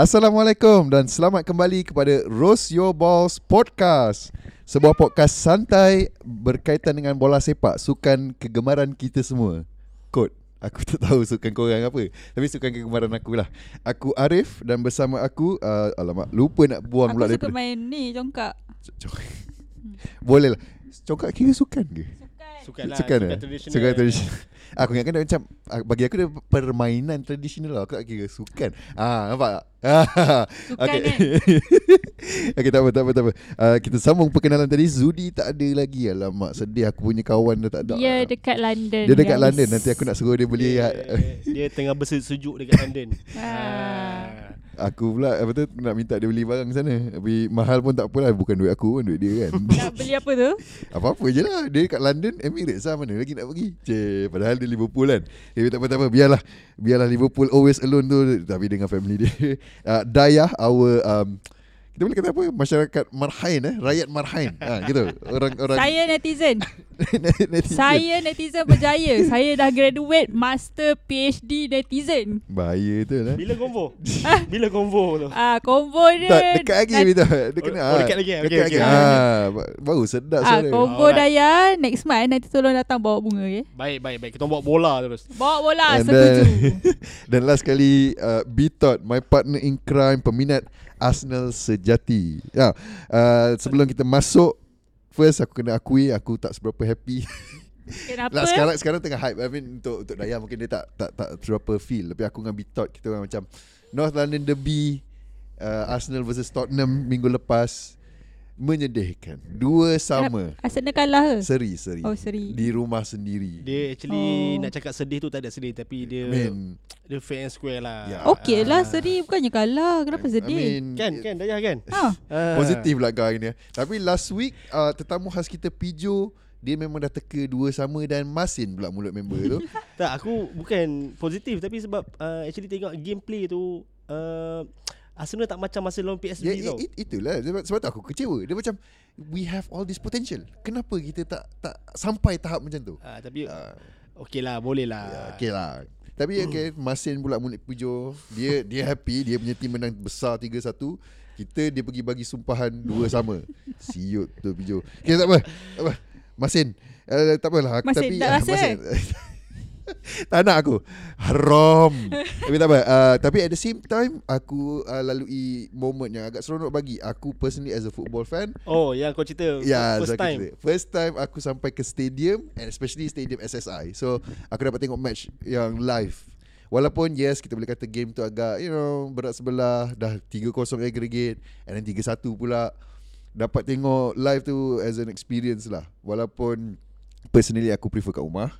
Assalamualaikum dan selamat kembali kepada Roast Your Balls Podcast. Sebuah podcast santai berkaitan dengan bola sepak, sukan kegemaran kita semua. Kod, aku tak tahu sukan korang apa. Tapi sukan kegemaran aku lah. Aku Arif dan bersama aku, uh, alamak, lupa nak buang Aku pula suka daripada. main ni. Congkak. Boleh lah. Congkak kira sukan ke? Sukan lah Sukan, Sukan eh? tradisional Sukan tradisional. Aku ingatkan dia macam ah, bagi aku dia permainan tradisional lah. Aku tak kira sukan. Ah, nampak tak? Sukan okay. kan? okay, tak apa, tak apa, tak apa. Uh, kita sambung perkenalan tadi. Zudi tak ada lagi. Alamak, sedih aku punya kawan dah tak ada. Dia dekat London. Dia dekat guys. London. Nanti aku nak suruh dia beli. dia, Yeah. dia tengah bersejuk dekat London Ah. Aku pula apa tu nak minta dia beli barang sana. Tapi mahal pun tak apalah. Bukan duit aku pun, duit dia kan. Nak beli apa tu? Apa-apa je lah Dia kat London Emirates lah Mana lagi nak pergi Cik Padahal dia Liverpool kan Tapi tak apa tak apa Biarlah Biarlah Liverpool always alone tu Tapi dengan family dia uh, Dayah Our um, Kita boleh kata apa Masyarakat Marhain eh Rakyat Marhain ha, Gitu Orang-orang Saya netizen. netizen. Saya netizen berjaya. Saya dah graduate master PhD netizen. Bahaya tu lah Bila konvo? Bila konvo tu? Ah, combo dia. tak, dekat lagi Nat- Vita. Dia kena Oh, ah, dekat lagi, okey, Dekat okey. lagi ah, ba- Baru sedap Ah, suara combo Alright. Daya next month nanti tolong datang bawa bunga ya. Baik baik baik Kita bawa bola terus Bawa bola And setuju. Dan last kali uh, B-Tot My partner in crime Peminat Arsenal sejati. Ya, uh, Sebelum kita masuk First aku kena akui Aku tak seberapa happy. Kenapa? Lah sekarang sekarang tengah hype I mean untuk untuk Daya mungkin dia tak tak tak seberapa feel. Tapi aku dengan B-Tot kita orang macam North London Derby uh, Arsenal versus Tottenham minggu lepas Menyedihkan Dua sama Arsenal kalah ke? Seri-seri Oh, seri. Di rumah sendiri Dia actually Oh. Nak cakap sedih tu tak ada sedih Tapi dia I mean Dia fair and square lah Ya. Okey lah Ah. seri bukannya kalah. Kenapa I sedih? mean, Kan kan Dayah kan Ha. Ah. Positif lah kau hari ni Tapi last week uh, Tetamu khas kita Pijo Dia memang dah teka dua sama Dan masin pula mulut member tu Tak aku bukan positif Tapi sebab uh, Actually tengok gameplay tu uh, Arsenal tak macam masa lawan PSV ya, tau it, Itulah sebab, sebab tu aku kecewa Dia macam We have all this potential Kenapa kita tak tak sampai tahap macam tu Ah, Tapi uh, Okay lah boleh lah ya, Okay lah Tapi okay Masin pula mulut Pijo Dia dia happy Dia punya team menang besar 3-1 kita dia pergi bagi sumpahan dua sama. Siut tu Pijo. Okay tak apa. Tak apa. Masin. Uh, tak apalah. Aku, Masin, tapi, tak ah, rasa, Masin. tak nak aku. Haram. Tapi tak apa uh, Tapi at the same time Aku uh, lalui Moment yang agak seronok bagi. Aku personally as a football fan. Oh yang kau cerita. Ya First so time. cerita. First time aku sampai ke stadium And especially stadium SSI So aku dapat tengok match Yang live. Walaupun yes Kita boleh kata game tu agak You know Berat sebelah. Dah 3-0 aggregate And then 3-1 pula. Dapat tengok live tu As an experience lah. Walaupun Personally aku prefer kat rumah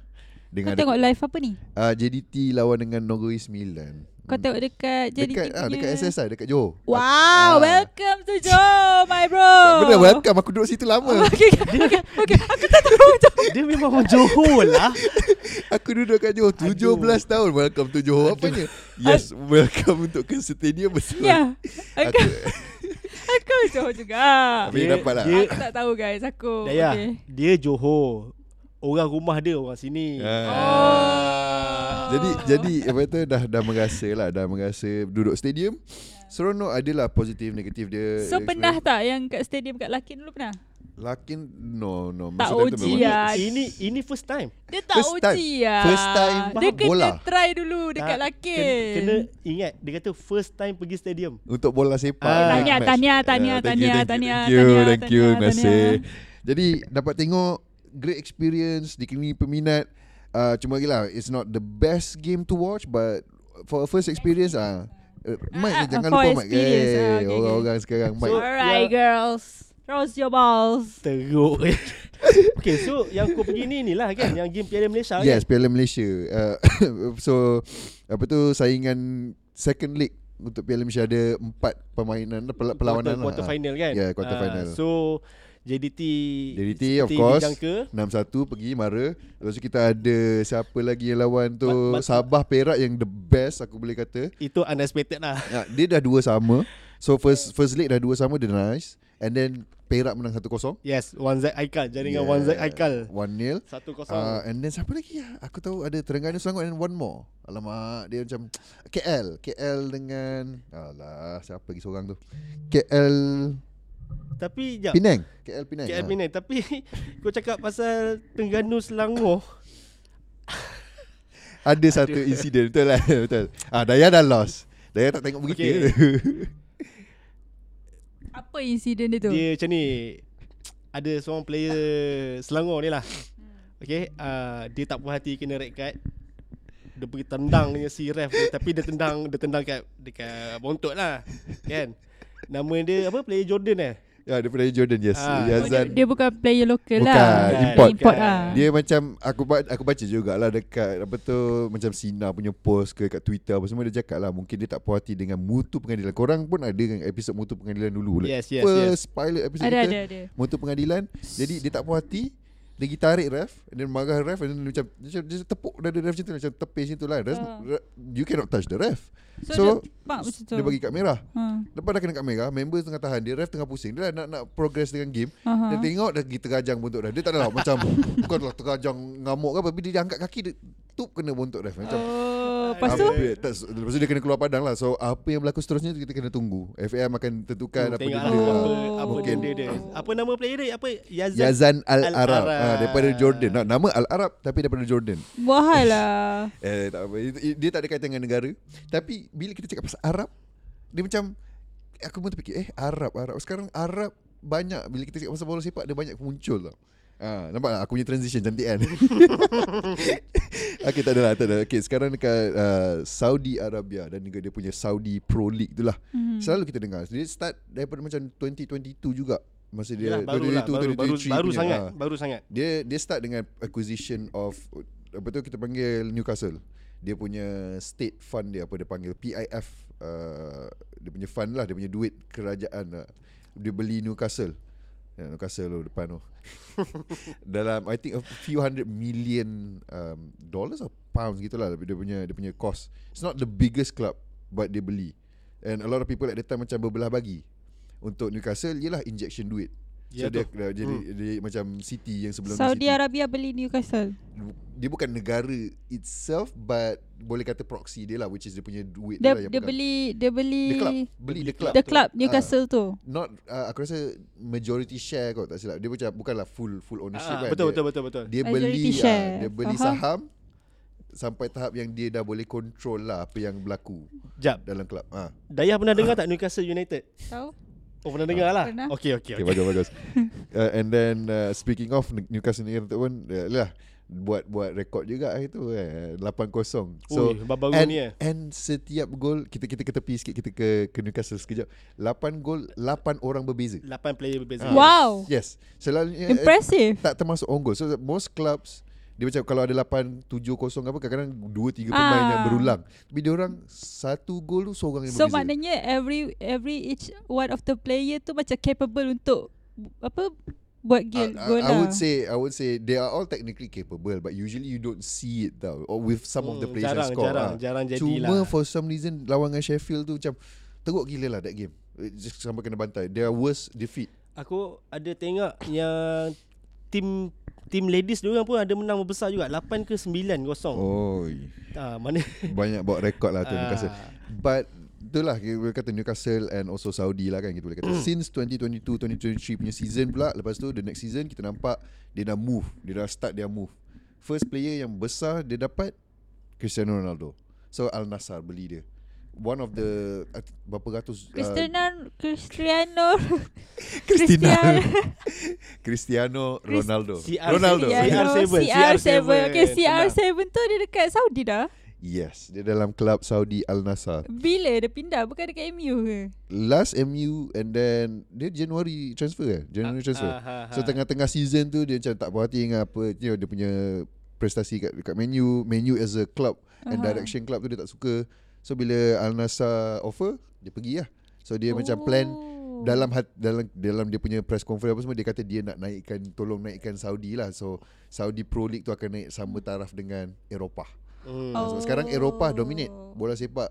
Kau dengan tengok live apa ni? uh, JDT lawan dengan Norway 9 Kau tengok dekat jadi dekat, ah, dekat SSI Dekat Johor Wow, Ah. welcome to Joe, my bro. Tak benda welcome Aku duduk situ lama Okay, okay, okay, okay. Aku tak tahu macam Dia memang orang Johor lah Aku duduk kat Johor 17 tahun Welcome to Johor Apanya Yes Welcome untuk ke stadium betul Ya. Aku, Aku aku Johor juga. Tapi Dia- dapat lah dia- Aku tak tahu guys, aku. Daya Okay. Dia Johor Orang rumah dia orang sini Ah. Jadi jadi apa tu dah dah merasa lah dah merasa duduk stadium seronok adalah positif negatif dia. So dia pernah experience. tak yang kat stadium kat Lakin dulu pernah? Lakin no no Tak masa time tu uji lah. Ini ini first time Dia tak First time. uji lah. First time Dia kena bola. try dulu dekat Tak, Lakin. kena, kena ingat Dia kata first time pergi stadium Untuk bola sepak Ah. Tahniah, match. tahniah, Ah, tahniah, thank you, tahniah, thank you, tahniah, Thank you Thank Terima kasih. Jadi dapat tengok Great experience Dikelilingi peminat uh, Cuma lagi lah It's not the best game to watch But For a first experience ah, uh, Mike ni jangan lupa Mike experience, ah, okay, okay. Orang-orang sekarang Mike So, Alright Ya. girls. Roast your balls. Teruk Okay so Yang kau pergi ni ni lah kan Yang game Piala Malaysia Yes, kan Piala Malaysia. Uh, so apa tu saingan second league untuk Piala Malaysia ada empat permainan perlawanan quarter, quarter lah. final kan Ya, quarter Ah, final. So JDT JDT of course. dijangka 6-1 pergi Mara Lepas tu kita ada Siapa lagi yang lawan tu But- but- Sabah Perak yang the best Aku boleh kata Itu unexpected lah ya, Dia dah dua sama So first first leg dah dua sama Dia nice And then Perak menang 1-0. Yes, One Z Aikal jaringan One Z Aikal. 1-0. Satu Uh, kosong. and then siapa lagi ya? Aku tahu ada Terengganu Selangor and one more. Alamak, dia macam KL, KL dengan alah, siapa lagi seorang tu? KL Tapi jap. Penang, KL Penang. KL ah. Penang Tapi Kau cakap pasal Terengganu Selangor Ada satu insiden betul lah, betul. Ah, Daya dah lost. Daya tak tengok berita. Okay. Apa insiden dia tu? Dia macam ni Ada seorang player Selangor ni lah Okay uh, Dia tak puas hati kena red card Dia pergi tendang dengan si ref Tapi dia tendang Dia tendang kat Dekat bontot lah Kan Nama dia apa Player Jordan eh ya, daripada Jordan yes. Ah. Oh, dia, Yazan. dia bukan player lokal Bukan, lah. import. import lah. Dia macam aku aku baca jugalah dekat apa tu macam Sina punya post ke kat Twitter apa semua dia cakap lah mungkin dia tak puas hati dengan mutu pengadilan. Korang pun ada kan episod mutu pengadilan dulu lah. Yes, yes, First pilot episode Ada, kita ada, ada. mutu pengadilan. Jadi dia tak puas hati dia tarik ref and then marah ref and then dia macam dia, macam- dia tepuk dada ref macam tu macam tepis macam tu lah. Ref, Ah. re- you cannot touch the ref. So, So, dia tu. Dia bagi kad merah. Ha. Lepas dah kena kad merah, member tengah tahan dia, ref tengah pusing. Dia dah nak nak progress dengan game. Aha. Dia tengok dah pergi terajang bontot ref. Dia tak ada lah macam bukanlah terajang ngamuk ke apa, tapi dia angkat kaki dia tup kena bontot ref macam. Oh, lepas tu? Tak, lepas tu dia kena keluar padang lah. So apa yang berlaku seterusnya Kita kena tunggu. FAM akan tentukan Apa Tengok dia lah Oh. apa, apa Mungkin. benda dia. Apa nama player dia? Apa? Yazan Yazan Al-Arab. Al-Arab. ha, Daripada Jordan. Ha, Nama Al-Arab Tapi daripada Jordan. Mahal lah. Eh tak apa. Dia tak ada kaitan dengan negara. Tapi Bila kita cakap pasal Arab Dia macam Aku pun terfikir Eh Arab Arab. Sekarang Arab Banyak Bila kita cakap pasal bola sepak Dia banyak muncul tau Ha, nampak tak aku punya transition cantik kan Okay tak ada lah tak ada. Okay sekarang dekat uh, Saudi Arabia Dan juga dia punya Saudi Pro League tu lah Hmm. Selalu kita dengar Dia start daripada macam 2022 juga Masa dia Yalah, baru lah, 2022, baru, baru, 2023 baru punya, sangat ha. Baru sangat Dia dia start dengan acquisition of apa tu kita panggil Newcastle. Dia punya state fund dia apa dia panggil PIF uh, dia punya fund lah dia punya duit kerajaan lah. Dia beli Newcastle. Ya, Newcastle tu depan tu. Dalam I think a few hundred million um, dollars or pounds gitulah dia punya dia punya cost. It's not the biggest club but dia beli. And a lot of people at the time macam berbelah bagi. Untuk Newcastle ialah injection duit. So Ya dia, tu. dia jadi dia macam City yang sebelum ni Saudi City. Arabia beli Newcastle. Dia bukan negara itself but boleh kata proxy dia lah which is dia punya duit Dia lah yang dia pegang. beli dia beli the club beli the club the club Ah, Newcastle tu. not uh, aku rasa majority share kot tak silap dia macam bukanlah full full ownership Ah, kan Betul dia, betul betul betul dia Majority beli share. uh, dia beli Faham. saham sampai tahap yang dia dah boleh control lah apa yang berlaku Jap dalam klub ah Dayah pernah dengar tak Newcastle United Tahu? Oh pernah dengar lah pernah. Okay okay, Okay, okay. bagus bagus. uh, and then uh, speaking of Newcastle United pun uh, lah buat buat rekod juga hari tu eh 8-0. So Ui, baru and, ni eh and setiap gol kita kita ke tepi sikit kita ke ke Newcastle sekejap. 8 gol 8 orang berbeza. 8 player berbeza Ah. Wow. Yes. Selalunya eh, Impressive. tak termasuk on goal. So most clubs dia macam kalau ada 8 7 0 apa kadang-kadang 2 3 pemain Ah. yang berulang. Tapi dia orang satu gol tu seorang yang So berbeza. maknanya every every each one of the player tu macam capable untuk apa buat I, gol I, gol I lah. would say I would say they are all technically capable but usually you don't see it tau or with some of the Hmm, players jarang, score jarang, ah. jarang jadi Cuma lah. for some reason lawan dengan Sheffield tu macam teruk gila lah that game just sampai kena bantai their worst defeat Aku ada tengok yang Tim Tim ladies diorang pun ada menang besar juga. 8 ke 9 kosong. Oh. ah, Mana banyak bawa rekod lah tu Newcastle. Ah. but itulah kita boleh kata Newcastle and also Saudi lah kan kita boleh kata. Since 2022 2023 punya season pula lepas tu the next season kita nampak dia dah move. Dia dah start dia move. First player yang besar dia dapat Cristiano Ronaldo. So Al Nassr beli dia one of the uh, berapa ratus uh, Cristiano Cristiano. Cristiano. Cristiano. Cristiano Ronaldo. CR7. Ronaldo. CR7. CR7 Okay Tenang. CR7 tu dia dekat Saudi dah? Yes dia dalam club Saudi Al Nassr Bila dia pindah? Bukan dekat MU ke? Last MU and then dia Januari transfer eh? Januari transfer. ah, ah, So ah. tengah-tengah season tu dia macam tak puas hati dengan apa you know, dia punya prestasi kat dekat menu menu as a club and Aha. direction club tu dia tak suka. So bila Al Nassr offer dia pergi lah. So dia macam plan Oh. dalam hat, dalam dalam dia punya press conference apa semua dia kata dia nak naikkan tolong naikkan Saudi lah. So Saudi Pro League tu akan naik sama taraf dengan Eropah. Hmm. Oh. Oh. So, sekarang Eropah dominate bola sepak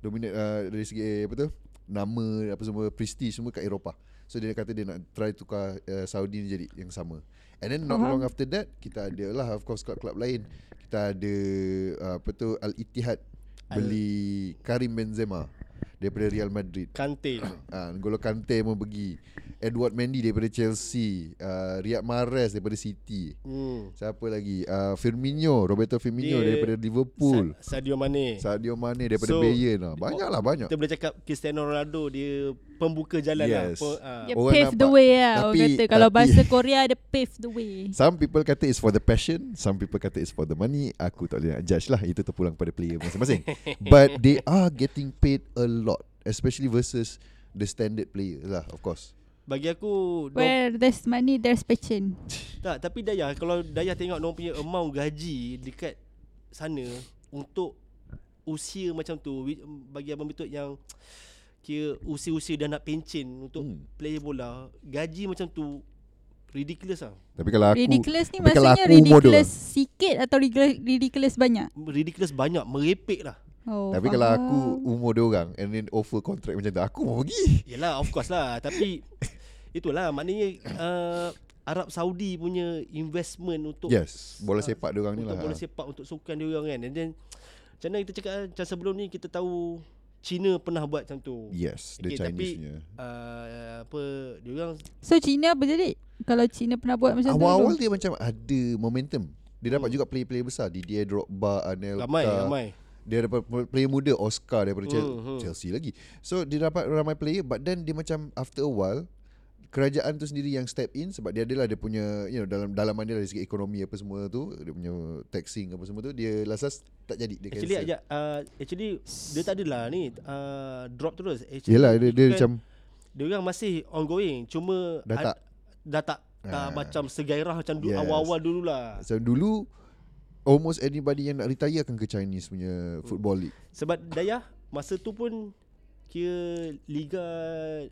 dominate uh, dari segi eh, apa tu nama apa semua prestige semua kat Eropah. So dia kata dia nak try tukar uh, Saudi ni jadi yang sama. And then not Faham. long after that kita ada lah of course club-club lain. Kita ada uh, apa tu Al Ittihad beli Karim Benzema daripada Real Madrid. Kante. Ah, N'Golo Kante pun pergi. Edward Mendy daripada Chelsea, uh, Riyad Mahrez daripada City. Hmm. Siapa lagi? Uh, Firmino, Roberto Firmino Dia- daripada Liverpool. Sa- Sadio Mane. Sadio Mane daripada So, Bayern lah. Banyak lah banyak. Kita boleh cakap Cristiano Ronaldo dia pembuka jalan Yes. lah. Pe, ah. Dia Orang pave the way lah Orang Tapi- kata Kalau tapi- bahasa Korea Dia pave the way Some people kata it's for the passion, some people kata it's for the money. Aku tak boleh nak judge lah. Itu terpulang pada player masing-masing. But they are getting paid a lot, especially versus the standard player lah, of course. Bagi aku Where there's money There's passion. Tak tapi Dayah kalau Dayah tengok dia punya amount gaji dekat sana untuk usia macam tu bagi abang betul yang kira usia-usia dah nak pencen untuk Hmm. player bola gaji macam tu ridiculous lah Tapi kalau aku Ridiculous ni Maksudnya ridiculous sikit Atau ridiculous, ridiculous banyak? Ridiculous banyak merepek lah oh, Tapi kalau faham. aku umur dia orang and then offer contract macam tu, aku mau pergi. Yelah of course lah Tapi Itulah maknanya uh, Arab Saudi punya investment untuk Yes, bola sepak dia orang ni untuk lah. bola sepak untuk sukan dia orang kan. And then macam mana kita cakap eh, macam sebelum ni kita tahu China pernah buat macam tu. Yes, the Okay, Chinese tapi- punya. Uh, apa dia orang So China apa jadi Kalau China pernah buat macam tu Awal-awal dia macam ada momentum. Dia dapat Hmm. juga player-player besar, Didier Drogba, Anelka. ramai ramai. Dia dapat player muda Oscar daripada Chel- Hmm, hmm. Chelsea lagi. So dia dapat ramai player but then dia macam after a while kerajaan tu sendiri yang step in sebab dia adalah dia punya you know dalam dalaman dia dari segi ekonomi apa semua tu dia punya taxing apa semua tu dia lasas tak jadi dia Actually cancel. uh, actually dia tak adalah ni uh, drop terus. Actually, Yelah dia, dia bukan- macam dia orang masih ongoing cuma Dah ad- tak. dah tak tak Ah. macam segairah macam Yes. awal-awal dululah. macam dulu almost anybody yang nak retire akan ke Chinese punya football league. Sebab Dayah masa tu pun kira liga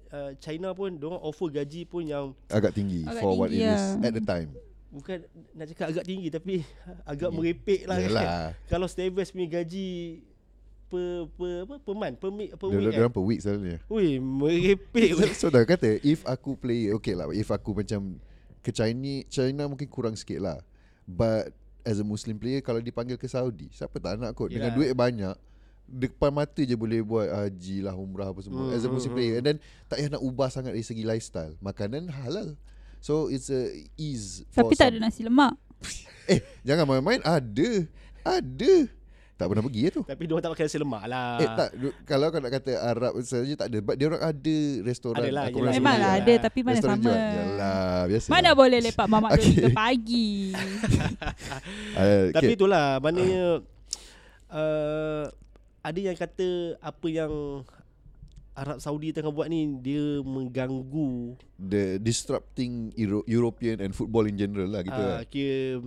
uh, China pun dia orang offer gaji pun yang Agak tinggi Agak for what it tinggi, is ya. at the time. bukan nak cakap agak tinggi tapi agak Hmm. merepek lah kan. Yalah. Kalau Steves punya gaji per per apa per month per week per Dia week dia orang kan. per week selalunya. Ui merepek So, so dah kata if aku play okay lah if aku macam ke China China mungkin kurang sikit lah. But as a Muslim player kalau dipanggil ke Saudi siapa tak nak kot? Dengan Yelah. duit banyak depan mata je boleh buat haji lah umrah apa semua Hmm, as a hmm, Muslim hmm. player. and then tak payah nak ubah sangat dari segi lifestyle. Makanan halal. So it's a ease for Tapi tak some- ada nasi lemak. Eh jangan main-main. Ada. Ada tak pernah pergi ya tu tapi dia orang tak pakai nasi lemak lah. Eh tak du- Kalau kau nak kata Arab saja tak ada But dia orang ada restoran Adalah, aku yelah, rasa Memang lah boleh ada lah. Tapi mana Restoran sama jual. Yalah biasa Mana boleh lepak mamak Okay. okay. pagi uh, Tapi okay. itulah maknanya uh, ada yang kata apa yang Arab Saudi tengah buat ni dia mengganggu The disrupting Euro- European and football in general lah gitu uh, lah. kira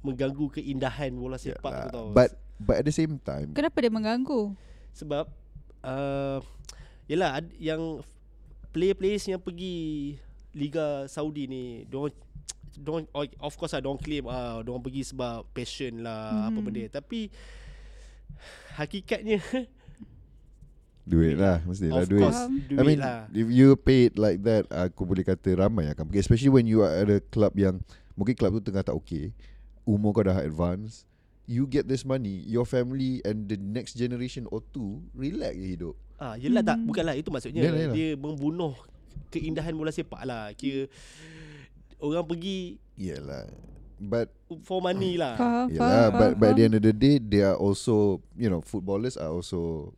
mengganggu keindahan bola sepak Yalah. tu tau. But But at the same time Kenapa dia mengganggu sebab uh, yalah ad- yang player-players yang pergi Liga Saudi ni diorang diorang of course lah diorang claim ah diorang pergi sebab passion lah mm-hmm. apa Mhm. benda tapi hakikatnya Duit lah Mestilah of duit course duit I mean lah. If you paid like that Aku boleh kata ramai akan pergi Especially when you are at a club yang Mungkin club tu tengah tak okay Umur kau dah advance You get this money Your family And the next generation or two Relax je hidup Ah, yelah tak Hmm. bukanlah itu maksudnya. Yalah, yalah. Dia membunuh keindahan bola sepak lah. Kira orang pergi Yelah But for money lah. Faham Yelah, faham, but faham, by the end of the day, they are also, you know, footballers are also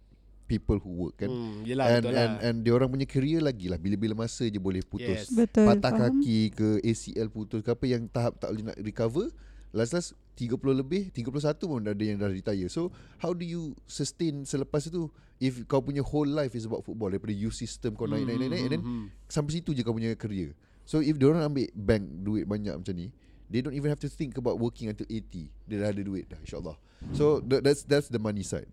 people who work kan. Hmm, yelah and betul and lah. and dia orang punya career lagi lah bila-bila masa je boleh putus. Yes. Betul Patah faham. kaki ke ACL putus ke apa yang tahap tak boleh nak recover. Last-last 30 lebih, 31 pun ada yang dah retire. So, how do you sustain selepas itu if kau punya whole life is about football daripada youth system kau naik naik naik naik and then Hmm, sampai situ je kau punya career. So if dia orang ambil bank duit banyak macam ni, they don't even have to think about working until 80. Dia dah ada duit dah insyaAllah. So that, that's that's the money side.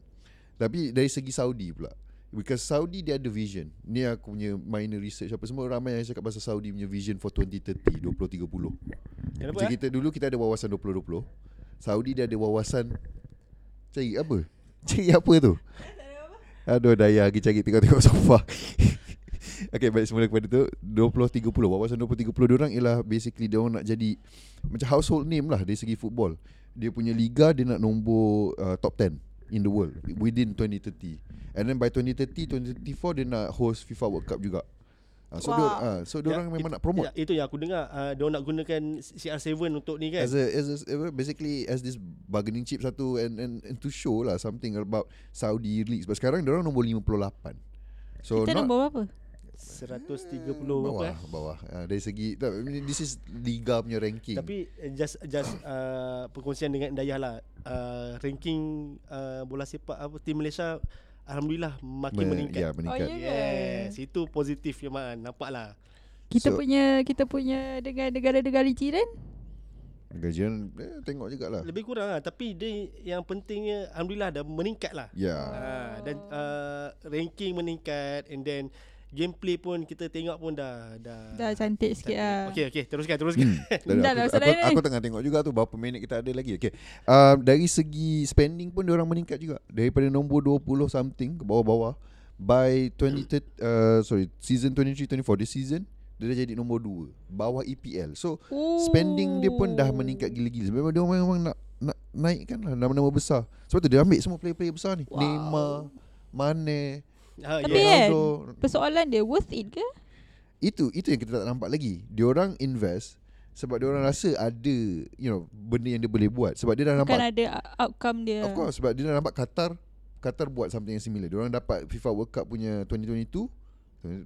Tapi dari segi Saudi pula. Because Saudi dia ada vision. Ni aku punya minor research apa semua ramai yang cakap pasal Saudi punya vision for 2030, 2030. Kenapa Macam eh? kita dulu kita ada wawasan 2020. Saudi dia ada wawasan cari apa? Cari apa tu? Aduh daya lagi cari tengok-tengok sofa Okay balik semula kepada tu 20-30 Wawasan 20-30 diorang ialah Basically diorang nak jadi Macam household name lah Dari segi football Dia punya liga Dia nak nombor uh, Top 10 In the world Within 2030 And then by 2030 2034 Dia nak host FIFA World Cup juga uh, So Wow. dia, uh, so diorang memang it- nak promote ya, Itu yang aku dengar uh, Dia nak gunakan CR7 untuk ni kan as a as a, basically as this bargaining chip satu and, and and to show lah something about Saudi leagues. But sekarang dia orang nombor 58. So Kita not nombor berapa? 130 bawah apa eh bawah. Uh, dari segi tak, this is liga punya ranking. Tapi uh, just just uh, perkongsian dengan Dayah lah uh, ranking uh, bola sepak apa tim Malaysia alhamdulillah makin Me- meningkat. Ya, meningkat. Oh, ya. Yes, itu positif ya man. Nampak lah. Kita So- punya kita punya dengan negara-negara jiran Gajian eh, tengok jugalah. Lebih kurang lah tapi dia yang pentingnya alhamdulillah dah meningkat lah. Ya. Ha, dan uh, ranking meningkat and then gameplay pun kita tengok pun dah dah dah cantik sikit lah. Okey okey teruskan teruskan. Hmm. Tak ada, Dah aku, aku, aku, ni. tengah tengok juga tu berapa minit kita ada lagi. Okay. Um, dari segi spending pun orang meningkat juga. Daripada nombor 20 something ke bawah-bawah by 20 uh, sorry season 23 24 this season dia dah jadi nombor 2 bawah EPL. So Ooh. spending dia pun dah meningkat gila-gila. Memang dia memang nak nak naikkan lah nama-nama besar. Sebab tu dia ambil semua player-player besar ni. Wow. Neymar, Mane, Ha, Tapi kan persoalan dia worth it ke? Itu itu yang kita tak nampak lagi. Diorang invest sebab diorang rasa ada you know benda yang dia boleh buat sebab dia dah Bukan nampak ada outcome dia. of course sebab dia dah nampak Qatar Qatar buat something yang similar. Diorang dapat FIFA World Cup punya 2022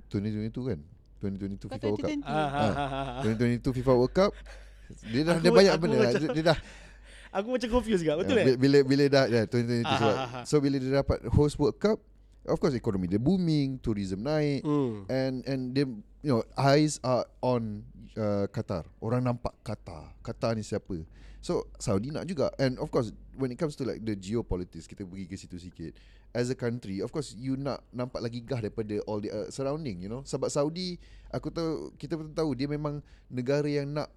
2022 kan? 2022 Kau FIFA World Cup. 2020. Ah, ah, ah, ah, ah. 2022 FIFA World Cup. Dia dah Aku- dia banyak benda. macam- Dia, dia dah Aku macam confused juga betul Ya, eh? bi- Bila bila dah ya, 2022 Ah, sebab, ah, ah. So bila dia dapat host World Cup Of course ekonomi dia booming Tourism naik Hmm. And and they You know Eyes are on uh, Qatar. Orang nampak Qatar. Qatar ni siapa? So Saudi nak juga. And of course When it comes to like The geopolitics Kita pergi ke situ sikit. As a country Of course you nak Nampak lagi gah daripada All the uh, surrounding You know. Sebab Saudi Aku tahu Kita pun tahu Dia memang Negara yang nak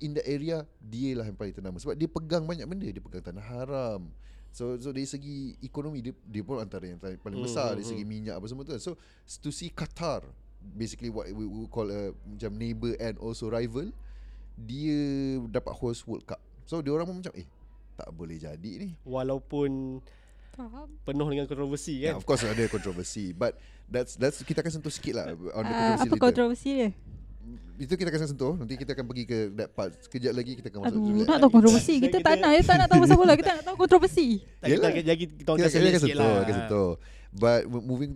In the area Dia lah yang paling ternama. Sebab dia pegang banyak benda. Dia pegang tanah haram So so dari segi ekonomi dia dia pun antara yang paling paling Hmm, besar hmm, dari segi minyak apa semua tu. So to see Qatar basically what we, we call a macam neighbor and also rival dia dapat host World Cup. So dia orang pun macam eh tak boleh jadi ni. Walaupun Faham. penuh dengan kontroversi Yeah, kan. of course ada kontroversi but that's that's kita akan sentuh sikit lah on the Ah, kontroversi apa later. kontroversi dia? Itu kita akan sentuh Nanti kita akan pergi ke that part Sekejap lagi kita akan masuk Aduh, nak tahu kontroversi. Kita- Kita tak nak, kita tak nak tahu pasal bola. Kita nak tahu kontroversi. Tak kita akan jadi kita orang Kita kasih akan sikit sentuh, lah. akan sentuh. But mo- moving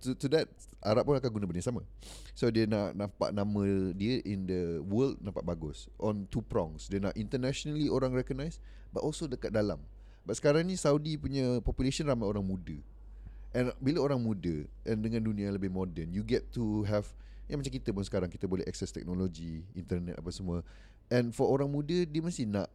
to, to that, Arab pun akan guna benda yang sama. So dia nak nampak nama dia in the world nampak bagus on two prongs. Dia nak internationally orang recognize, but also dekat dalam. But sekarang ni Saudi punya population ramai orang muda. And bila orang muda and dengan dunia yang lebih modern, you get to have yang macam kita pun sekarang kita boleh access teknologi, internet apa semua. And for orang muda dia mesti nak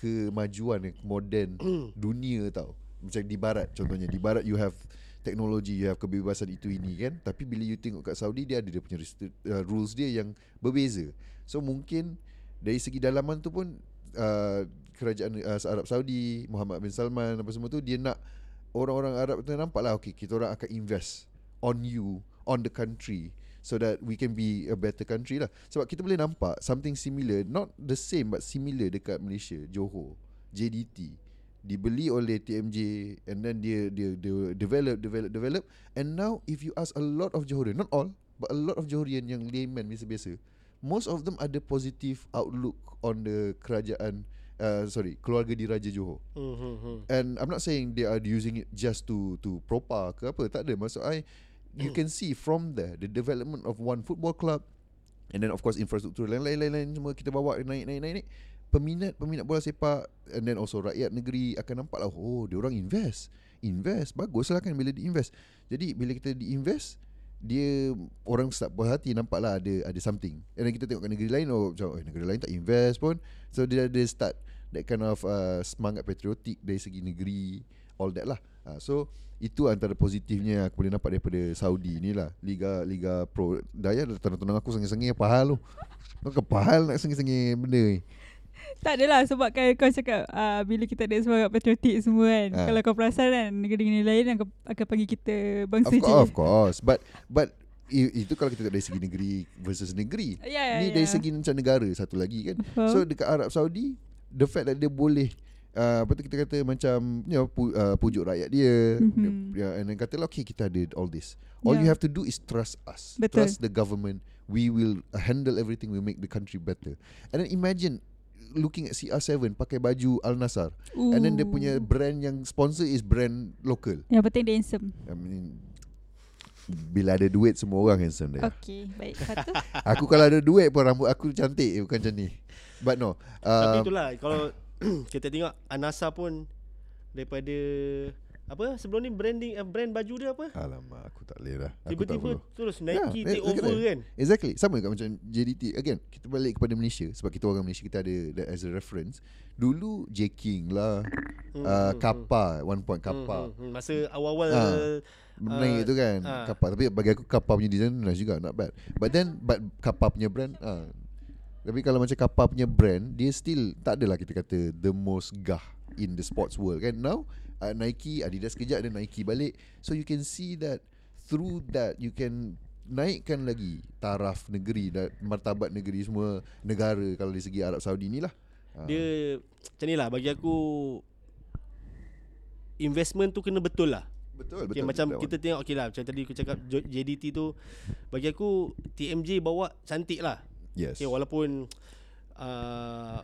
kemajuan yang modern dunia tau. Macam di barat contohnya. Di barat you have teknologi, you have kebebasan itu ini kan. Tapi bila you tengok kat Saudi dia ada dia punya uh, rules dia yang berbeza. So mungkin dari segi dalaman tu pun uh, kerajaan uh, Arab Saudi, Muhammad bin Salman apa semua tu dia nak orang-orang Arab tu nampak lah okay kita orang akan invest on you, on the country so that we can be a better country lah. Sebab kita boleh nampak something similar, not the same but similar dekat Malaysia, Johor, JDT dibeli oleh TMJ and then dia dia dia develop develop develop and now if you ask a lot of Johorian not all but a lot of Johorian yang layman biasa-biasa most of them ada positive outlook on the kerajaan uh, sorry keluarga diraja Johor Hmm, hmm, hmm. And I'm not saying they are using it just to to propa ke apa. Tak ada. Maksud I, you can see from there the development of one football club and then of course infrastruktur lain-lain semua kita bawa naik naik naik naik. Peminat peminat bola sepak and then also rakyat negeri akan nampak lah oh dia orang invest. Invest bagus lah kan bila di invest. Jadi bila kita di invest dia orang start puas hati nampak lah ada ada something. And then kita tengok kat negeri lain oh macam oh, negeri lain tak invest pun. So dia ada start that kind of uh, semangat patriotik dari segi negeri all that lah. Uh, so itu antara positifnya yang aku boleh nampak daripada Saudi ni lah Liga Liga Pro Daya dah tenang-tenang aku sengih-sengih apa hal tu Kau kepahal nak sengih-sengih benda ni Tak adalah sebab kan kau cakap uh, bila kita ada semangat patriotik semua kan. Ah. Kalau kau perasan kan negara-negara lain akan, akan panggil kita bangsa Of je. course, of course. But but i- itu kalau kita dari segi negeri versus negeri. Ya, ya, Ni ya. dari segi macam negara satu lagi kan. Faham. So dekat Arab Saudi, the fact that dia boleh uh, apa tu kita kata macam you know, pu, uh, pujuk rakyat dia, Mhm. dia and then kata okay kita ada all this. All you Yeah. have to do is trust us. Betul. Trust the government. We will handle everything. We make the country better. And then imagine looking at CR7 pakai baju Al Nassr and then dia punya brand yang sponsor is brand local. Yang penting dia handsome. I mean bila ada duit semua orang handsome dia. Okay, baik. Satu. Aku kalau ada duit pun rambut aku cantik bukan macam ni. But no. Tapi Uh, itulah kalau kita tengok Anasa pun daripada apa sebelum ni branding uh, brand baju dia apa? alamak aku tak boleh dah. Tiba-tiba terus Ya, Nike eh, take over kan. Exactly. Sama juga macam JDT. Again, kita balik kepada Malaysia sebab kita orang Malaysia kita ada that as a reference. Dulu J King lah, Hmm, uh, hmm, Kappa, one point hmm, Kappa. hmm, hmm. Masa awal-awal Ah. Naik tu kan ah. Kappa Tapi bagi aku Kappa punya design Nice juga Not bad But then But Kappa punya brand ah. Tapi kalau macam Kappa punya brand Dia still Tak adalah kita kata The most gah In the sports world kan Now uh, Nike Adidas kejap Then Nike balik So you can see that Through that You can Naikkan lagi Taraf negeri Dan martabat negeri semua Negara Kalau dari segi Arab Saudi ni lah Ah. dia macam ni lah bagi aku investment tu kena betul lah. Betul Okay, betul macam betul. kita tengok okay lah macam tadi aku cakap JDT tu bagi aku TMJ bawa cantik lah. Yes Okay, walaupun uh,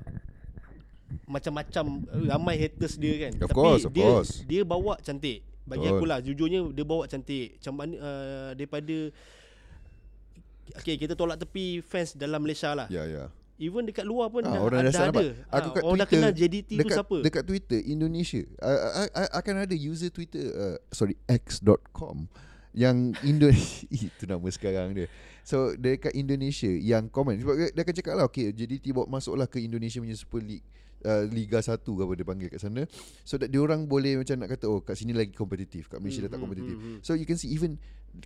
macam-macam ramai haters dia kan. Of Tapi course, of dia course. dia bawa cantik. Bagi Betul. aku lah jujurnya dia bawa cantik. Macam mana uh, daripada Okay, kita tolak tepi fans dalam Malaysia lah. Ya ya Even dekat luar pun Ah, dah, orang dah, dah ada. nampak. Aku Ah, kat orang dah Twitter, kenal JDT tu dekat, siapa. Dekat Twitter Indonesia uh, uh, uh, akan ada user Twitter uh, sorry x.com yang Indo itu nama sekarang dia. So dekat Indonesia yang komen sebab dia dia akan cakap lah okay JDT bawa masuklah ke Indonesia punya Super League uh, Liga 1 ke apa dia panggil kat sana so that diorang boleh macam nak kata oh kat sini lagi kompetitif kat Malaysia dah tak Hmm, kompetitif. hmm, hmm. So you can see even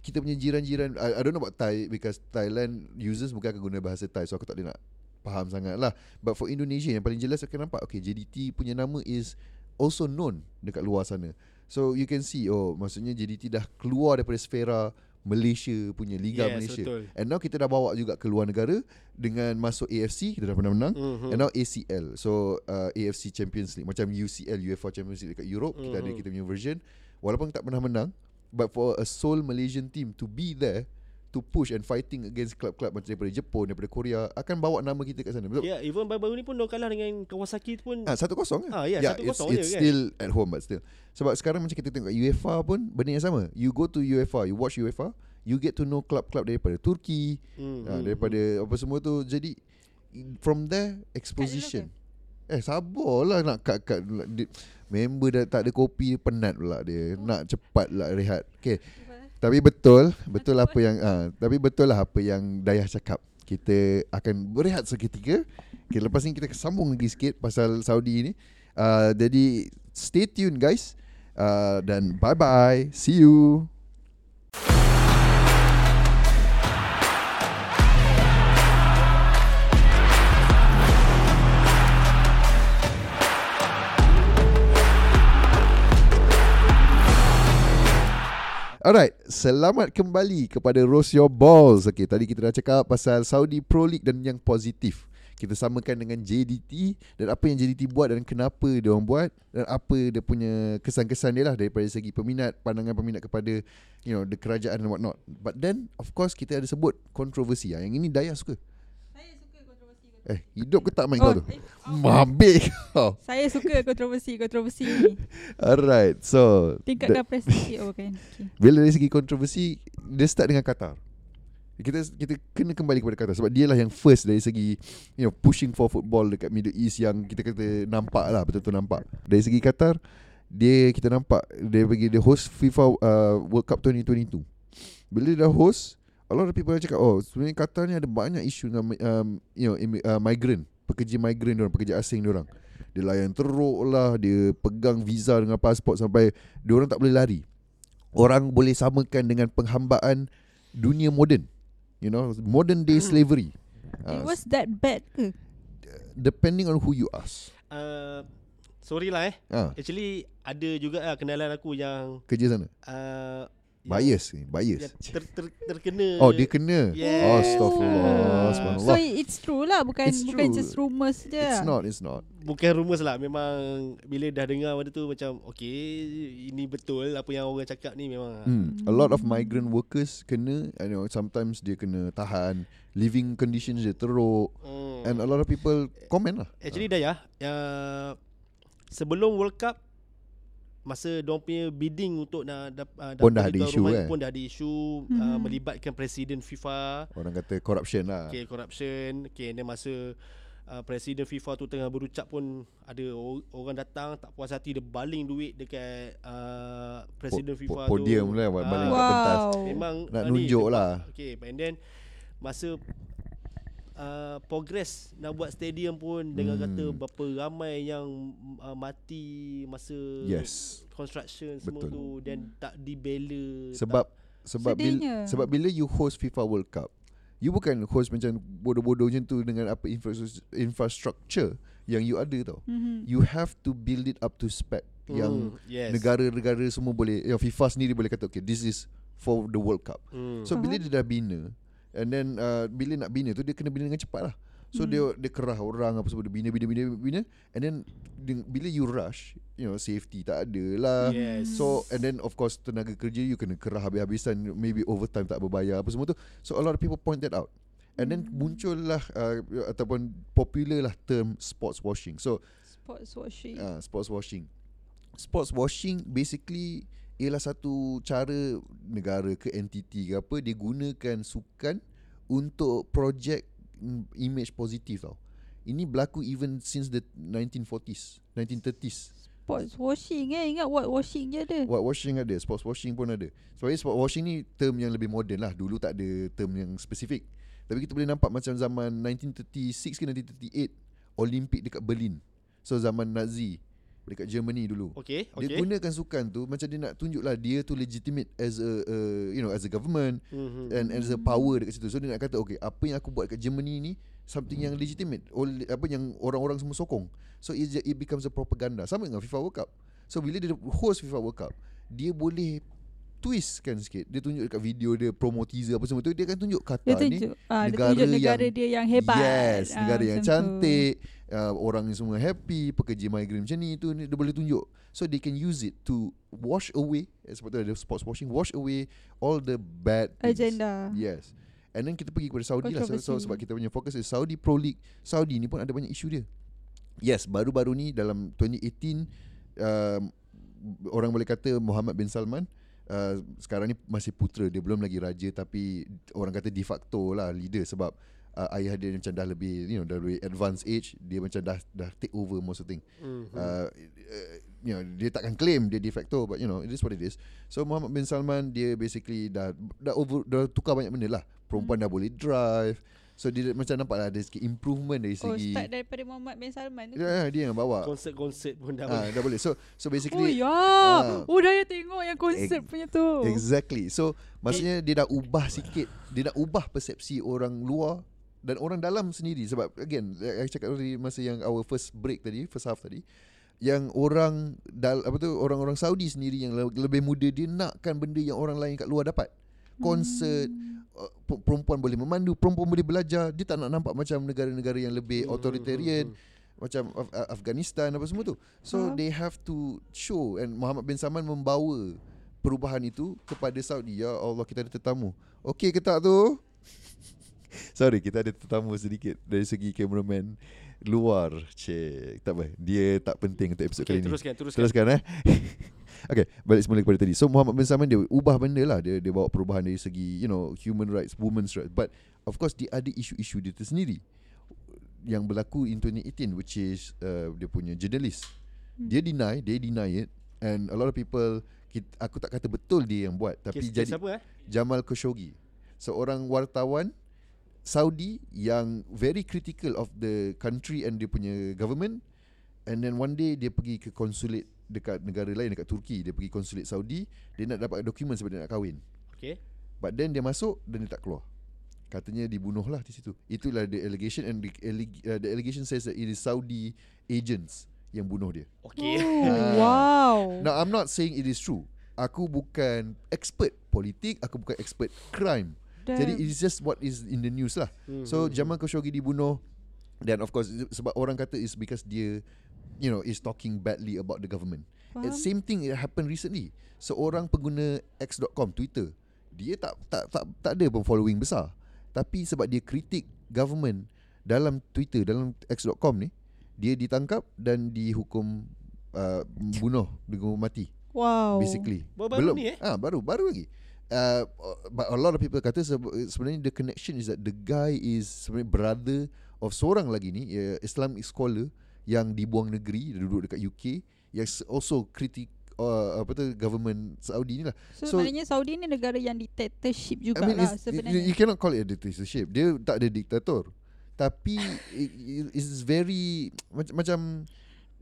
kita punya jiran-jiran I, I don't know about Thai because Thailand users bukan akan guna bahasa Thai so aku tak boleh nak faham sangat lah But for Indonesia yang paling jelas akan nampak Okay JDT punya nama is also known dekat luar sana So you can see oh maksudnya JDT dah keluar daripada sfera Malaysia punya Liga Yes, Malaysia betul. And now kita dah bawa juga ke luar negara Dengan masuk AFC kita dah pernah menang Mhm. And now ACL So uh, AFC Champions League Macam UCL UEFA Champions League dekat Europe Kita ada Mhm. kita punya version Walaupun tak pernah menang But for a sole Malaysian team To be there To push and fighting against club-club Macam daripada Jepun Daripada Korea Akan bawa nama kita kat sana Betul? Ya, yeah, even baru-baru ni pun dia kalah dengan Kawasaki tu pun. Ah, satu kosong kan? Ah, ya, yeah, 1-0 it's, je it's kan? still at home but still. Sebab sekarang macam kita tengok UEFA pun benda yang sama. You go to UEFA, you watch UEFA, you get to know club-club daripada Turki, Hmm, ah, hmm, daripada apa semua tu. Jadi from there exposition. Eh sabarlah nak kat kat member dah tak ada kopi penat pula dia. Nak cepat lah rehat. Okay. Tapi betul, betul apa yang ah, tapi betul lah apa yang Dayah cakap. Kita akan berehat seketika. Okay, lepas ni kita sambung lagi sikit pasal Saudi ni. Uh, jadi stay tune guys. Uh, dan bye bye. See you. Alright, selamat kembali kepada Roast Your Balls. Okay, tadi kita dah cakap pasal Saudi Pro League dan yang positif. Kita samakan dengan JDT dan apa yang JDT buat dan kenapa dia orang buat dan apa dia punya kesan-kesan dia lah daripada segi peminat, pandangan peminat kepada you know the kerajaan and whatnot. But then of course kita ada sebut kontroversi. Ah, Yang ini Daya suka. Eh, hidup ke tak main Oh, kau tu? eh, Mabik kau. Saya suka kontroversi kontroversi ni. Alright, so Tingkatkan prestasi oh kan. Okay. Bila dari segi kontroversi Dia start dengan Qatar kita kita kena kembali kepada Qatar sebab dia lah yang first dari segi you know pushing for football dekat Middle East yang kita kata nampak lah betul-betul nampak dari segi Qatar dia kita nampak dia bagi dia host FIFA uh, World Cup 2022 bila dia dah host a lot of people dah cakap oh sebenarnya Qatar ni ada banyak isu dengan um, you know uh, migrant pekerja migrant orang pekerja asing orang dia layan teruk lah dia pegang visa dengan pasport sampai dia orang tak boleh lari orang boleh samakan dengan penghambaan dunia moden you know modern day slavery It Ah, was that bad ke? depending on who you ask. Uh, sorry lah eh. Ah, Actually ada juga lah kenalan aku yang kerja sana. uh, Bias ni, bias. ter, ter, terkena Oh, dia kena. Yes. Oh, Astaghfillah. Ah. So it's true lah bukan It's bukan true. just rumours je. It's lah. not, it's not. bukan rumours lah memang bila dah dengar benda tu macam okay ini betul apa yang orang cakap ni memang Hmm. A lot of migrant workers kena, I know sometimes dia kena tahan, living conditions dia teruk hmm. and a lot of people comment lah. Actually dah ya uh, Sebelum World Cup Masa diorang punya bidding untuk nak dap, uh, Pun dah dapat ada isu, rumah eh? Pun dah ada isu uh, Hmm. Melibatkan Presiden FIFA Orang kata corruption lah. Okay corruption Okay and then masa uh, Presiden FIFA tu tengah berucap pun Ada or- orang datang Tak puas hati Dia baling duit dekat uh, Presiden Po- FIFA po- podium tu lah, baling Ah, kat pentas. Wow. Memang Nak ah, ni, nunjuk dia- lah. Okay and then Masa uh, Progress Nak buat stadium pun Dengan Hmm. kata Berapa ramai yang uh, Mati Masa Yes. Construction semua Betul. tu Dan tak dibela Sebab sebab bil, Sedihnya. sebab bila you host FIFA World Cup, you bukan host macam bodoh-bodoh macam tu dengan apa infrastructure, infrastructure yang you ada tau. Mhm. You have to build it up to spec Hmm, yang yes. negara-negara semua boleh yang FIFA sendiri boleh kata okay this is for the World Cup. hmm. So bila dia dah bina and then uh, bila nak bina tu dia kena bina dengan cepat lah. So Hmm. dia dia kerah orang apa semua dia bina bina bina bina and then dia, bila you rush, you know safety tak ada lah. Yes. So and then of course tenaga kerja you kena kerah habis-habisan maybe overtime tak berbayar apa semua tu. So a lot of people point that out. And then muncullah uh, ataupun popular lah term sports washing. So Sports washing. uh, sports washing. Sports washing basically ialah satu cara negara ke entiti ke apa dia gunakan sukan untuk projek mm, image positif tau. Ini berlaku even since the 1940s, 1930s. Sports washing eh. Ingat what washing je ada. White washing ada, sports washing pun ada. Sebenarnya sports washing ni term yang lebih moden lah. Dulu tak ada term yang spesifik. Tapi kita boleh nampak macam zaman 1936 ke 1938 Olimpik dekat Berlin. So zaman Nazi dekat Germany dulu. Okay, Dia okay. gunakan sukan tu macam dia nak tunjuklah dia tu legitimate as a, a you know as a government Mhm. and as a power dekat situ. So dia nak kata okay apa yang aku buat kat Germany ni something yang legitimate oleh apa yang orang-orang semua sokong. So it, it becomes a propaganda. Sama dengan FIFA World Cup. So bila dia host FIFA World Cup, dia boleh twist kan sikit. Dia tunjuk dekat video dia promo teaser apa semua tu dia akan tunjuk kata Dia ni tunjuk, ah, dia negara tunjuk negara yang- dia yang hebat. Yes, Ah, negara yang macam tu. cantik, uh, orang yang semua happy, pekerja migrant macam ni tu ni dia boleh tunjuk. So they can use it to wash away eh, sebab tu ada sports washing, wash away all the bad things. Agenda. Yes. And then kita pergi kepada Saudi lah so, sebab kita punya fokus is Saudi Pro League. Saudi ni pun ada banyak isu dia. Yes, baru-baru ni dalam 2018 um, orang boleh kata Muhammad bin Salman uh, sekarang ni masih putera dia belum lagi raja tapi orang kata de facto lah leader sebab uh, ayah dia macam dah lebih you know dah lebih advanced age dia macam dah dah take over most of the thing. Mhm. uh, uh, you know dia takkan claim dia de facto but you know it is what it is. So Muhammad bin Salman dia basically dah dah over dah tukar banyak benda lah. Perempuan dah boleh drive so dia macam nampak lah ada sikit improvement dari Oh, segi start daripada Muhammad bin Salman tu. ya, dia yang bawa Konsert-konsert pun dah ah, boleh. dah boleh so so Oh basically ya. ah. Oh dah ya tengok yang konsert Ex- punya tu. Exactly. So maksudnya dia dah ubah sikit, dia dah ubah persepsi orang luar dan orang dalam sendiri sebab again I cakap tadi masa yang our first break tadi, first half tadi yang orang dal apa tu orang-orang Saudi sendiri yang le- lebih muda dia nakkan benda yang orang lain kat luar dapat. Konsert pe- perempuan boleh memandu, perempuan boleh belajar. Dia tak nak nampak macam negara-negara yang lebih Hmm, authoritarian hmm, macam Af- Af- Afghanistan apa semua tu. So Ha. they have to show and Muhammad bin Salman membawa perubahan itu kepada Saudi. Ya Allah kita ada tetamu. Okey ke tak tu? Sorry kita ada tetamu sedikit dari segi cameraman luar. Cik, tak apa. Dia tak penting untuk episod Okay, kali ni. teruskan, teruskan. Teruskan eh. okay, balik semula kepada tadi. So Muhammad bin Salman dia ubah benda lah. Dia dia bawa perubahan dari segi you know human rights, women's rights. But of course dia ada isu-isu dia tersendiri yang berlaku in 2018 which is uh, dia punya journalist. Hmm. Dia deny, dia deny it and a lot of people kita, aku tak kata betul dia yang buat tapi Kes, jadi kes apa eh? Jamal Khashoggi seorang wartawan Saudi yang very critical of the country and dia punya government and then one day dia pergi ke konsulat dekat negara lain dekat Turki dia pergi konsulat Saudi dia nak dapat dokumen sebab dia nak kahwin Okay. but then dia masuk dan dia tak keluar Katanya dibunuh lah di situ. Itulah the allegation and the, alleg- uh, the allegation says that it is Saudi agents yang bunuh dia. Okay. Oh, Ah. wow. Now I'm not saying it is true. Aku bukan expert politik, aku bukan expert crime. Damn. Jadi it's just what is in the news lah. Hmm, So hmm, Jamal Khashoggi dibunuh dan of course sebab orang kata is because dia you know is talking badly about the government. Faham. And same thing it happened recently. Seorang pengguna x.com Twitter, dia tak tak tak tak ada pun following besar. Tapi sebab dia kritik government dalam Twitter dalam x.com ni, dia ditangkap dan dihukum uh, bunuh dihukum mati Wow. basically. Baru-baru ni, eh? Ah baru baru lagi. Uh, but a lot of people kata sebe- sebenarnya the connection is that the guy is sebenarnya brother of seorang lagi ni uh, Islamic scholar yang dibuang negeri dia duduk dekat UK yang also critic uh, apa tu government Saudi ni lah. So, So- maknanya Saudi ni negara yang dictatorship I juga mean lah sebenarnya. you cannot call it a dictatorship. Dia tak ada diktator. Tapi it, it- it's very macam macam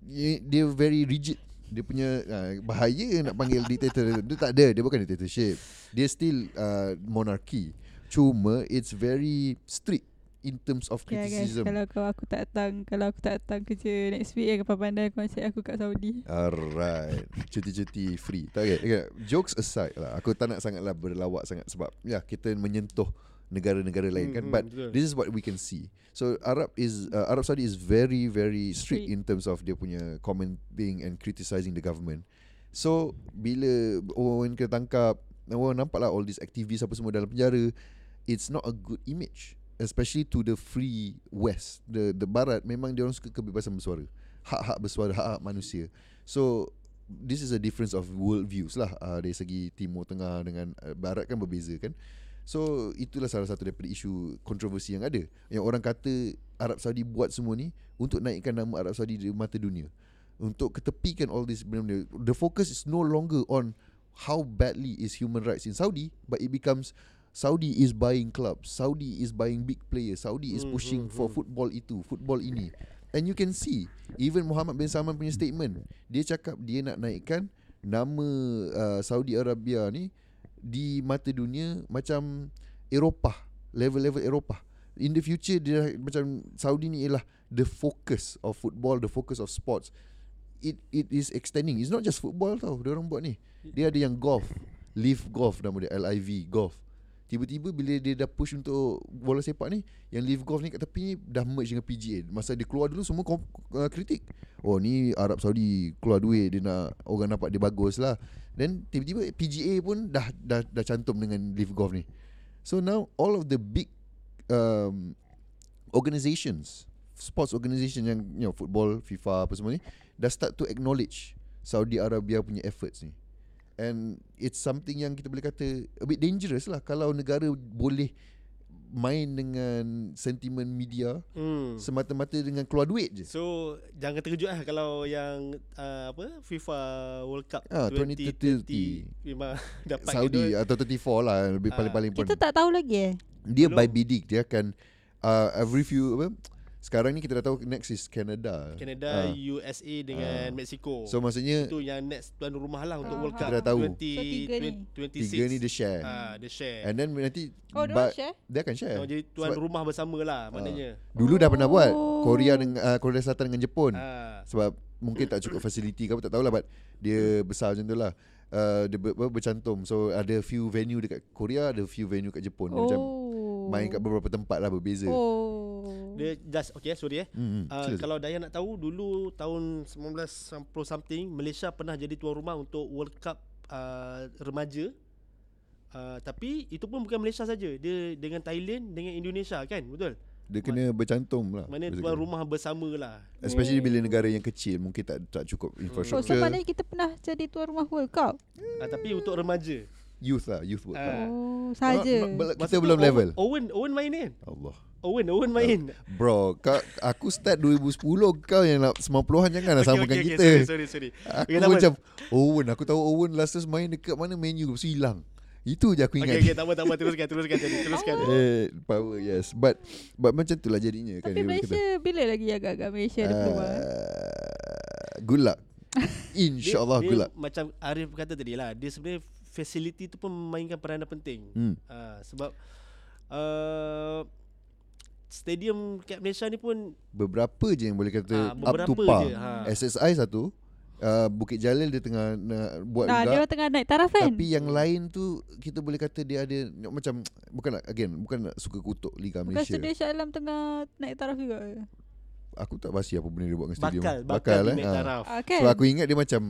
i- dia very rigid. Dia punya uh, bahaya nak panggil dictator. Dia tak ada, dia bukan dictatorship. Dia still uh, monarchy. Cuma it's very strict in terms of Okay, guys, criticism. kalau kau aku tak datang, kalau aku tak datang kerja next week, kau pandai konsep aku kat Saudi. Alright Cuti-cuti free Tak okay. okay. Jokes aside lah Aku tak nak sangat lah Berlawak sangat Sebab ya kita menyentuh Negara-negara lain kan Hmm, But betul. this is what we can see So Arab is uh, Arab Saudi is very very strict. In terms of Dia punya commenting And criticizing the government So Bila Orang kita tangkap Orang nampak lah All these activists Apa semua dalam penjara It's not a good image Especially to the free West The the Barat Memang dia orang suka kebebasan bersuara. Hak-hak bersuara Hak-hak manusia. So This is a difference of world views lah. Uh, Dari segi Timur Tengah Dengan uh, Barat kan berbeza kan. So itulah salah satu daripada isu kontroversi yang ada. Yang orang kata Arab Saudi buat semua ni Untuk naikkan nama Arab Saudi di mata dunia. Untuk ketepikan all this benda The focus is no longer on How badly is human rights in Saudi But it becomes Saudi is buying clubs Saudi is buying big players Saudi is Hmm, pushing hmm, for hmm. football itu Football ini. And you can see Even Muhammad bin Salman punya statement Dia cakap dia nak naikkan Nama uh, Saudi Arabia ni Di mata dunia Macam Eropah Level-level Eropah. In the future dia Macam Saudi ni ialah The focus of football The focus of sports. It it is extending. It's not just football tau Dia orang buat ni. Dia ada yang golf Live golf nama dia LIV golf Tiba-tiba bila dia dah push untuk bola sepak ni Yang live golf ni kat tepi ni Dah merge dengan PGA Masa dia keluar dulu semua kom, uh, kritik. Oh ni Arab Saudi keluar duit Dia nak Orang nampak dia bagus lah. Then tiba-tiba PGA pun dah dah, dah cantum dengan live golf ni. So now all of the big um, organizations Sports organisation yang you know, Football, FIFA apa semua ni Dah start to acknowledge Saudi Arabia punya efforts ni And it's something yang kita boleh kata A bit dangerous lah Kalau negara boleh Main dengan sentimen media Hmm. Semata-mata dengan keluar duit je So jangan terkejut lah kalau yang uh, apa FIFA World Cup Ah, 2030 2030. memang dapat Saudi atau 34 lah Lebih Ah, paling-paling pun Kita tak tahu lagi eh. Dia Belum. by bidik Dia akan uh, Every few apa Sekarang ni kita dah tahu Next is Canada Canada, Ah. USA dengan Ah. Mexico. So maksudnya itu yang next tuan rumah lah untuk Ah, World Cup. Kita dah tahu. 20, So, tiga ni. 20, 26. Tiga ni dia share Ah, dia share. And then nanti Oh, ba- orang share? Dia akan share Oh, jadi tuan Sebab rumah bersama lah maknanya. Dulu dah pernah buat Oh. Korea dengan uh, Korea Selatan dengan Jepun Ah. Sebab mungkin tak cukup facility ke apa tak tahulah but dia besar macam tu lah. Uh, dia ber, ber, bercantum So ada few venue dekat Korea Ada few venue kat Jepun Dia Oh. Macam main kat beberapa tempat lah berbeza Oh. Dia just okay sorry eh. hmm, Uh, sila. kalau Daya nak tahu dulu tahun 1990 something Malaysia pernah jadi tuan rumah untuk World Cup uh, remaja. Uh, tapi itu pun bukan Malaysia saja. Dia dengan Thailand dengan Indonesia kan? Betul. Dia kena bercantum lah Mana tuan rumah bersama lah. Especially Oh. bila negara yang kecil Mungkin tak tak cukup Oh, so infrastructure maknanya kita pernah jadi tuan rumah World Cup. Uh, tapi untuk remaja. Youth lah Youth World Cup Ah. Oh, saja. Masa Kita tu belum level Owen Owen main kan? Allah Owen Owen main. Bro kau, Aku start 2010 Kau yang nak 90-an Jangan Okay, samakan okay, okay, kita Sorry sorry sorry. Aku Okay, macam Owen Aku tahu Owen last time main dekat mana menu Lepas tu hilang Itu je aku ingat Okay, okay, tak apa, tak apa. Teruskan, teruskan, teruskan. teruskan. Eh, power yes But But macam tu lah jadinya kan Tapi Malaysia kata. bila lagi agak-agak Malaysia? Uh, Good luck InsyaAllah good luck Macam Arif kata tadi lah Dia sebenarnya Facility tu pun memainkan peranan penting hmm. uh, Sebab uh, stadium kat Malaysia ni pun Beberapa je yang boleh kata up beberapa to par. je, ha. SSI satu, uh, Bukit Jalil dia tengah nak buat Nah, dia juga. orang tengah naik taraf kan? Tapi yang lain tu kita boleh kata dia ada macam bukan nak again bukan nak suka kutuk Liga Bukan Malaysia. studio Shah Alam tengah naik taraf juga. Aku tak pasti apa benda dia buat dengan stadium. bakal bakal, bakal eh. taraf. Ah, kan? So aku ingat dia macam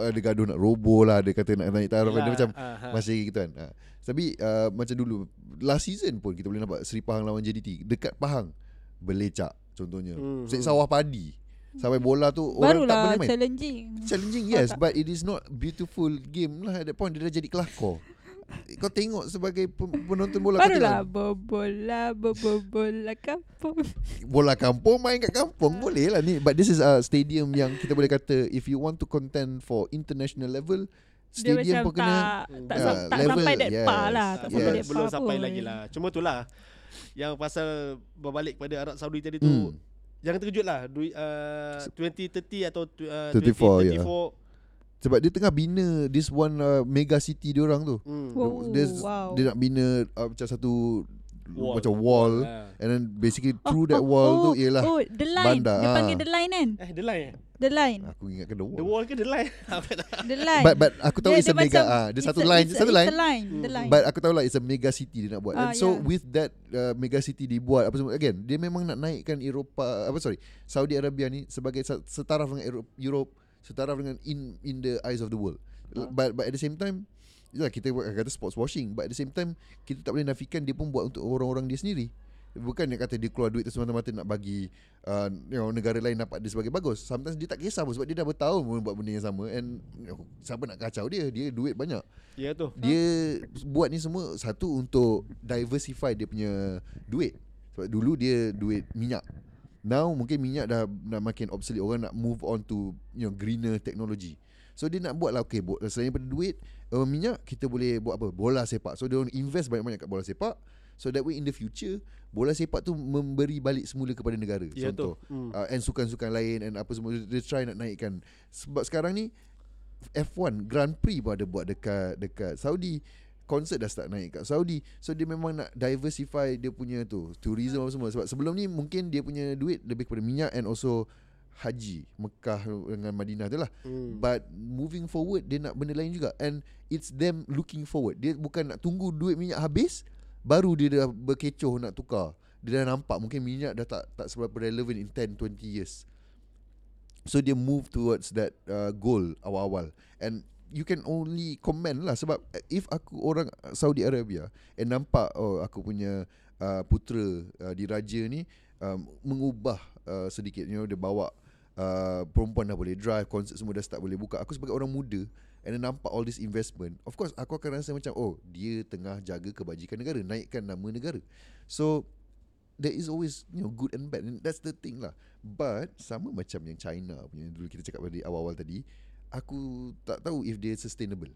ada gaduh nak roboh lah Dia kata nak naik taraf Dia macam ha. masih gitu kan ha. Tapi uh, macam dulu Last season pun kita boleh nampak Seri Pahang lawan JDT Dekat Pahang Belecak contohnya Hmm, hmm. hmm. Sawah padi Sampai bola tu Orang tak Barulah boleh main challenging. Challenging yes But it is not beautiful game lah At that point Dia dah jadi kelakor Kau tengok sebagai pen- penonton bola kau Barulah tengok bobola bobola kampung. Bola kampung main kat kampung Boleh lah ni But this is a stadium yang kita boleh kata If you want to contend for international level Dia Stadium macam pun kena tak tak, sam- tak level, sampai that yes, par lah, tak yes. sampai belum, sampai pun. lagi lah. Cuma tu lah yang pasal berbalik pada Arab Saudi tadi tu Hmm. jangan terkejut lah du, uh, 2030 atau uh, 34, ya. 2034 Sebab dia tengah bina This one uh, mega city dia orang tu hmm. Oh, dia, wow. dia nak bina uh, Macam satu Wall. Macam wall Ah. And then basically through that wall tu Ialah Oh, the line. bandar, Dia ah. panggil the line kan? Eh the line eh? The line. Aku ingatkan the wall, The wall ke the line? The line. But but aku tahu Dia- it's a mega ah dia it's satu line it's a- satu it's line a line. The Hmm. line. But aku tahu lah It's a mega city dia nak buat Ah, And so yeah. with that uh, Mega city dibuat apa semua Again Dia memang nak naikkan Eropah Apa sorry Saudi Arabia ni Sebagai setaraf dengan Europe, Europe Setaraf dengan In in the eyes of the world Ah. But but at the same time Yalah kita kata sports washing But at the same time Kita tak boleh nafikan Dia pun buat untuk orang-orang dia sendiri Bukan dia kata dia keluar duit tu semata-mata nak bagi uh, you know, negara lain dapat dia sebagai bagus. Sometimes dia tak kisah pun sebab dia dah bertahun pun buat benda yang sama and you know, siapa nak kacau dia? Dia duit banyak. Ya tu. Dia buat ni semua satu untuk diversify dia punya duit. Sebab dulu dia duit minyak. Now mungkin minyak dah dah makin obsolete. Orang nak move on to you know greener technology. So dia nak buat lah okay, bu- selain daripada duit uh, minyak kita boleh buat apa? Bola sepak. So dia orang invest banyak-banyak kat bola sepak. So that way in the future bola sepak tu memberi balik semula kepada negara. Ya tu. Contoh. Hmm. Uh, and sukan-sukan lain and apa semua dia try nak naikkan. Sebab sekarang ni F1 Grand Prix pun ada buat dekat dekat Saudi. Concert dah start naik kat Saudi. So dia memang nak diversify dia punya tu tourism apa semua sebab sebelum ni mungkin dia punya duit lebih kepada minyak and also haji Mekah dengan Madinah tu lah. Hmm. But moving forward dia nak benda lain juga and it's them looking forward. Dia bukan nak tunggu duit minyak habis baru dia dah berkecoh nak tukar. Dia dah nampak mungkin minyak dah tak tak seberapa relevant in 10 20 years. So dia move towards that uh, goal awal-awal and you can only comment lah sebab if aku orang Saudi Arabia and nampak oh aku punya uh, putera uh, diraja ni um, mengubah uh, sedikit you know dia bawa uh, perempuan dah boleh drive konsert semua dah start boleh buka. Aku sebagai orang muda and then nampak all this investment of course aku akan rasa macam oh dia tengah jaga kebajikan negara naikkan nama negara. So there is always you know good and bad and that's the thing lah. But sama macam yang China punya dulu kita cakap pada awal-awal tadi aku tak tahu if dia sustainable.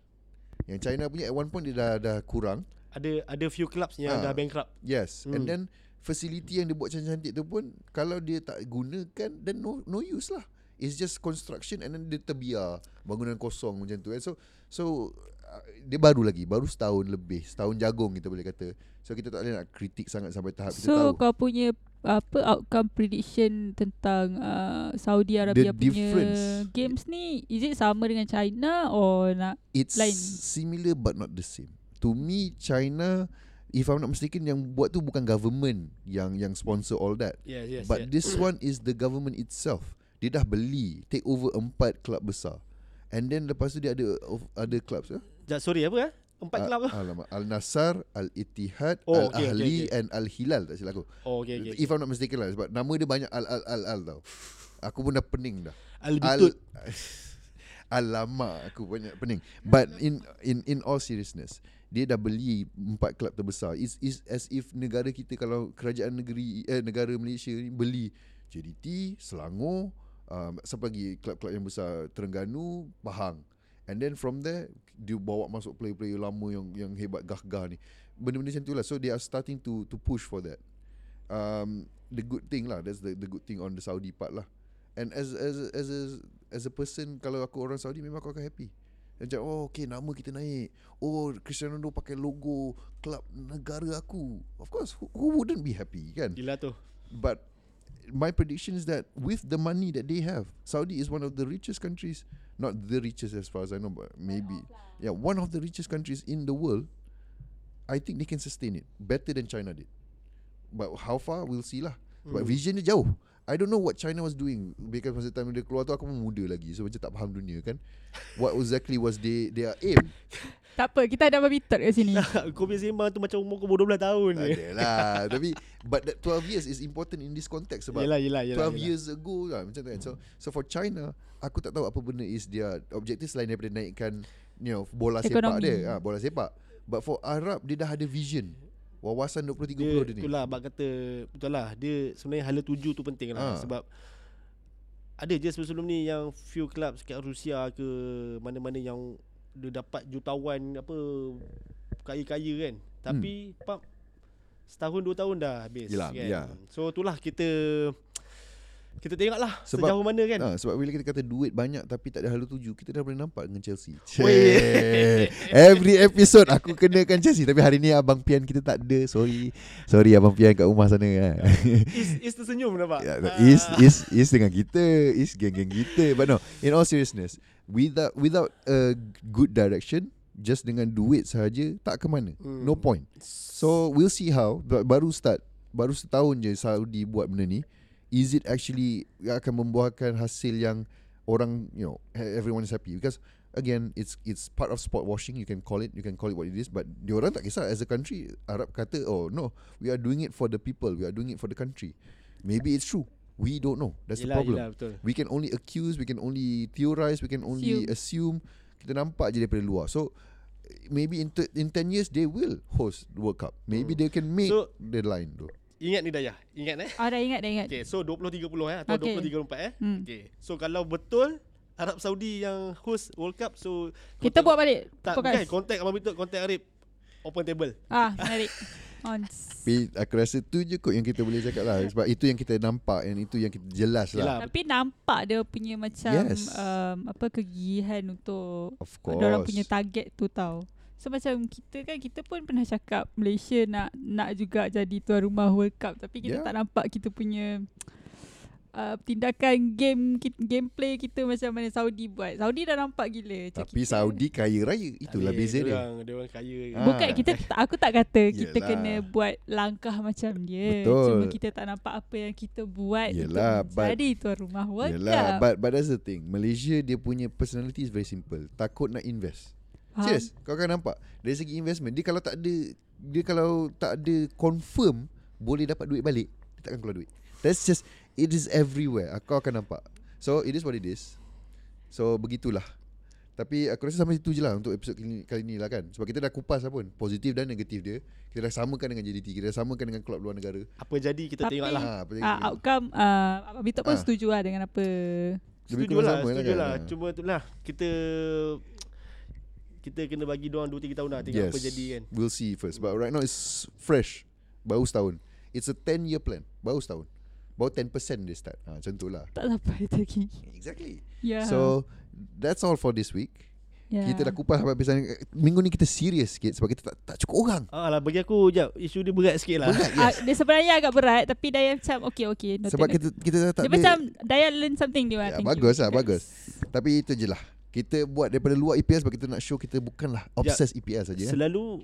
Yang China punya at one point dia dah dah kurang. Ada ada few clubs yang Ah. dah bankrupt. yes. Hmm. and then facility yang dia buat cantik-cantik tu pun kalau dia tak gunakan then no no use lah. It's just construction and then dia terbiar. Bangunan kosong macam tu and so so uh, dia baru lagi. Baru setahun lebih. Setahun jagung kita boleh kata. So kita tak boleh nak kritik sangat sampai tahap kita So tahu. kau punya apa outcome prediction tentang uh, Saudi Arabia punya difference. games ni is it sama dengan China or nak It's lain. similar but not the same. To me China if I'm not mistaken yang buat tu bukan government yang yang sponsor all that. Yes, yes. but yes. this one is the government itself. Dia dah beli take over empat club besar. And then lepas tu dia ada of- ada clubs ya. Ja, sorry apa eh? Empat club tu. Alamak Al Nassr, Al Ittihad, Oh, Al okay, okay, Ahli okay. and Al Hilal tak silap aku. Oh, okay, okay. If I'm not mistaken lah sebab nama dia banyak Al Al Al Al tau. Aku pun dah pening dah. Al Al Bitut. Alamak aku banyak pening But in in in all seriousness Dia dah beli Empat kelab terbesar It's, it's as if negara kita Kalau kerajaan negeri eh, Negara Malaysia ni Beli JDT Selangor um, Siapa lagi Kelab-kelab yang besar Terengganu Pahang And then from there Dia bawa masuk player-player lama Yang yang hebat gah-gah ni Benda-benda macam tu lah So they are starting to to push for that um, The good thing lah That's the the good thing on the Saudi part lah And as as as a as a person kalau aku orang Saudi memang aku akan happy. Macam oh okay nama kita naik. Oh Cristiano Ronaldo pakai logo klub negara aku. Of course who, who wouldn't be happy kan? Gila tu. But my prediction is that with the money that they have, Saudi is one of the richest countries. Not the richest as far as I know, but maybe yeah, one of the richest countries in the world. I think they can sustain it better than China did. But how far we'll see lah. But Hmm. vision dia jauh. I don't know what China was doing because masa time dia keluar tu aku pun muda lagi so macam tak faham dunia kan. What exactly was they their aim? Tak apa, kita ada babi third kat sini. kau punya sembang tu macam umur kau baru 12 tahun je. lah. Tapi but that 12 years is important in this context sebab Yelah, yelah, yelah. 12 years ago lah macam tu kan. So so for China, aku tak tahu apa benda is dia objektif selain daripada naikkan you know bola sepak Ekonomi. dia, ha, bola sepak. But for Arab dia dah ada vision. Wawasan 20 30 Dia, dia, ni. itulah abang kata betul lah dia sebenarnya hala tuju tu penting lah Ah. sebab ada je sebelum ni yang few clubs kat Rusia ke mana-mana yang dia dapat jutawan apa kaya-kaya kan tapi hmm. pap setahun dua tahun dah habis Yelah, kan ya. so itulah kita kita tengoklah Sebab- sejauh mana kan Ha, sebab bila kita kata duit banyak tapi tak ada halu tuju, kita dah boleh nampak dengan Chelsea. Every episode aku kenakan Chelsea tapi hari ni abang Pian kita tak ada. Sorry. Sorry abang Pian kat rumah sana. Ha. is is tersenyum nampak Ya, is is is dengan kita, is geng-geng kita. But no, in all seriousness, without without a good direction, just dengan duit sahaja tak ke mana. Hmm. No point. So we'll see how. Baru start, baru setahun je Saudi buat benda ni. Is it actually akan membuahkan hasil yang orang, you know, e- everyone is happy because again it's it's part of sport washing you can call it you can call it what it is but diorang tak kisah as a country Arab kata oh no we are doing it for the people we are doing it for the country maybe it's true we don't know that's the yelah, problem yelah, betul we can only accuse we can only theorize we can only assume, kita nampak je daripada luar so maybe in t- in 10 years they will host the World Cup maybe they can make So- the line tu ingat ni Dayah ingat eh Ah, dah ingat, dah ingat. Okay, so 20-30 eh atau Okay. 20-34 eh. Hmm. Okay. So kalau betul Arab Saudi yang host World Cup so Kita buat balik tak podcast. bukan contact Abang Betul contact Arif open table. Ah, menarik. Tapi aku rasa tu je kot yang kita boleh cakap lah sebab itu yang kita nampak and itu yang kita jelas Yelah. lah Tapi nampak dia punya macam Yes. um, apa kegigihan untuk of course orang punya target tu tau. So macam kita kan kita pun pernah cakap Malaysia nak nak juga jadi tuan rumah World Cup tapi kita Yeah. tak nampak kita punya uh, tindakan game ki- gameplay kita macam mana Saudi buat. Saudi dah nampak gila. Macam tapi kita, Saudi kaya raya itulah beza dia Orang, dia orang kaya. Ah. Bukan kita aku tak kata kita Yelah. kena buat langkah macam dia. Betul. Cuma kita tak nampak apa yang kita buat Yelah, untuk but- jadi tuan rumah World Yelah, Cup. but but that's the thing. Malaysia dia punya personality is very simple. Takut nak invest. Faham? Serius, kau akan nampak dari segi investment dia kalau tak ada dia kalau tak ada confirm boleh dapat duit balik, dia takkan keluar duit. That's just it is everywhere. Kau akan nampak. So it is what it is. So begitulah. Tapi aku rasa sampai situ je lah untuk episod kali ni, kali ni lah kan Sebab kita dah kupas lah pun Positif dan negatif dia Kita dah samakan dengan JDT Kita dah samakan dengan klub luar negara Apa jadi kita Tapi- tengok lah. ha, apa Ah, jadi? outcome uh, Abang Bitok pun Ah. setuju lah dengan apa Lebih Setuju lah, setuju kan? lah. Ah. Cuma tu lah kita kita kena bagi dia orang 2 3 tahun lah tengok apa jadi kan. We'll see first. But right now it's fresh. Baru setahun. It's a 10 year plan. Baru setahun. Baru 10% dia start. Ha, macam tu lah. tak sampai lagi. Exactly. Ya. So that's all for this week. ya. Kita dah kupas sampai episode ni. Minggu ni kita serius sikit sebab kita tak, tak cukup orang. Ah lah bagi aku jap isu dia berat sikit lah. Berat, Ah, yes. dia sebenarnya agak berat tapi Daya macam okay okay. noted, Sebab kita kita tak dia ada macam Daya learn something dia. Ya, Thank bagus lah, bagus. Tapi itu je lah. Kita buat daripada luar EPL sebab kita nak show kita bukanlah obses EPL saja. Eh. Selalu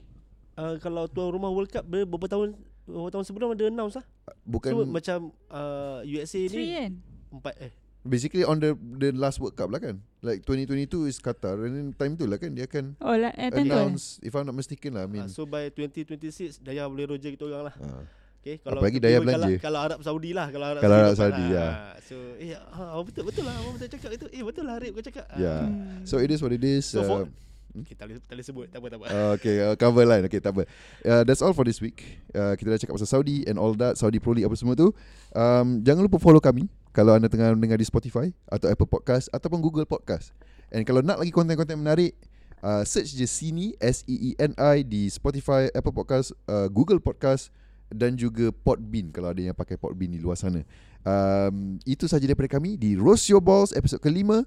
uh, kalau tuan rumah World Cup ber- beberapa tahun beberapa tahun sebelum ada announce lah. Bukan So macam uh, USA Three ni kan? empat eh basically on the the last World Cup lah kan. Like 2022 is Qatar and then time tu lah kan dia akan Oh lah, eh, eh? announce if I'm not mistaken lah. I mean uh, so by 2026 Daya boleh roger kita orang lah. uh, Okay, kalau Apalagi Daya kalau, belanja. Kalau Arab Saudi lah Kalau Arab Kalau Saudi, Arab dapat Saudi, lah. ya. So eh ah, betul betul lah Abang betul cakap itu Eh betul lah Arif kau cakap Ah. Yeah. Hmm. So it is what it is. So for- uh, Okay tak boleh, tak boleh sebut Tak apa tak apa uh, okay, uh, cover line. Okay, tak apa. Uh, that's all for this week. Uh, kita dah cakap pasal Saudi and all that, Saudi Pro League apa semua tu. Um, jangan lupa follow kami kalau anda tengah mendengar di Spotify atau Apple Podcast ataupun Google Podcast. And kalau nak lagi konten-konten menarik, uh, search je Sini S E E N I di Spotify, Apple Podcast, uh, Google Podcast dan juga Podbean kalau ada yang pakai Podbean di luar sana. Um, itu saja daripada kami di Roast Your Balls episod kelima.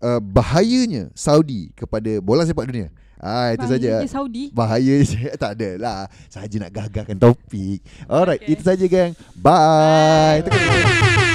Uh, bahayanya Saudi kepada bola sepak dunia. Ah itu saja. Bahaya Saudi. Bahaya je tak ada lah. Saja nak gagalkan topik. Alright, Okay. itu saja gang. Bye. Bye. Tekan-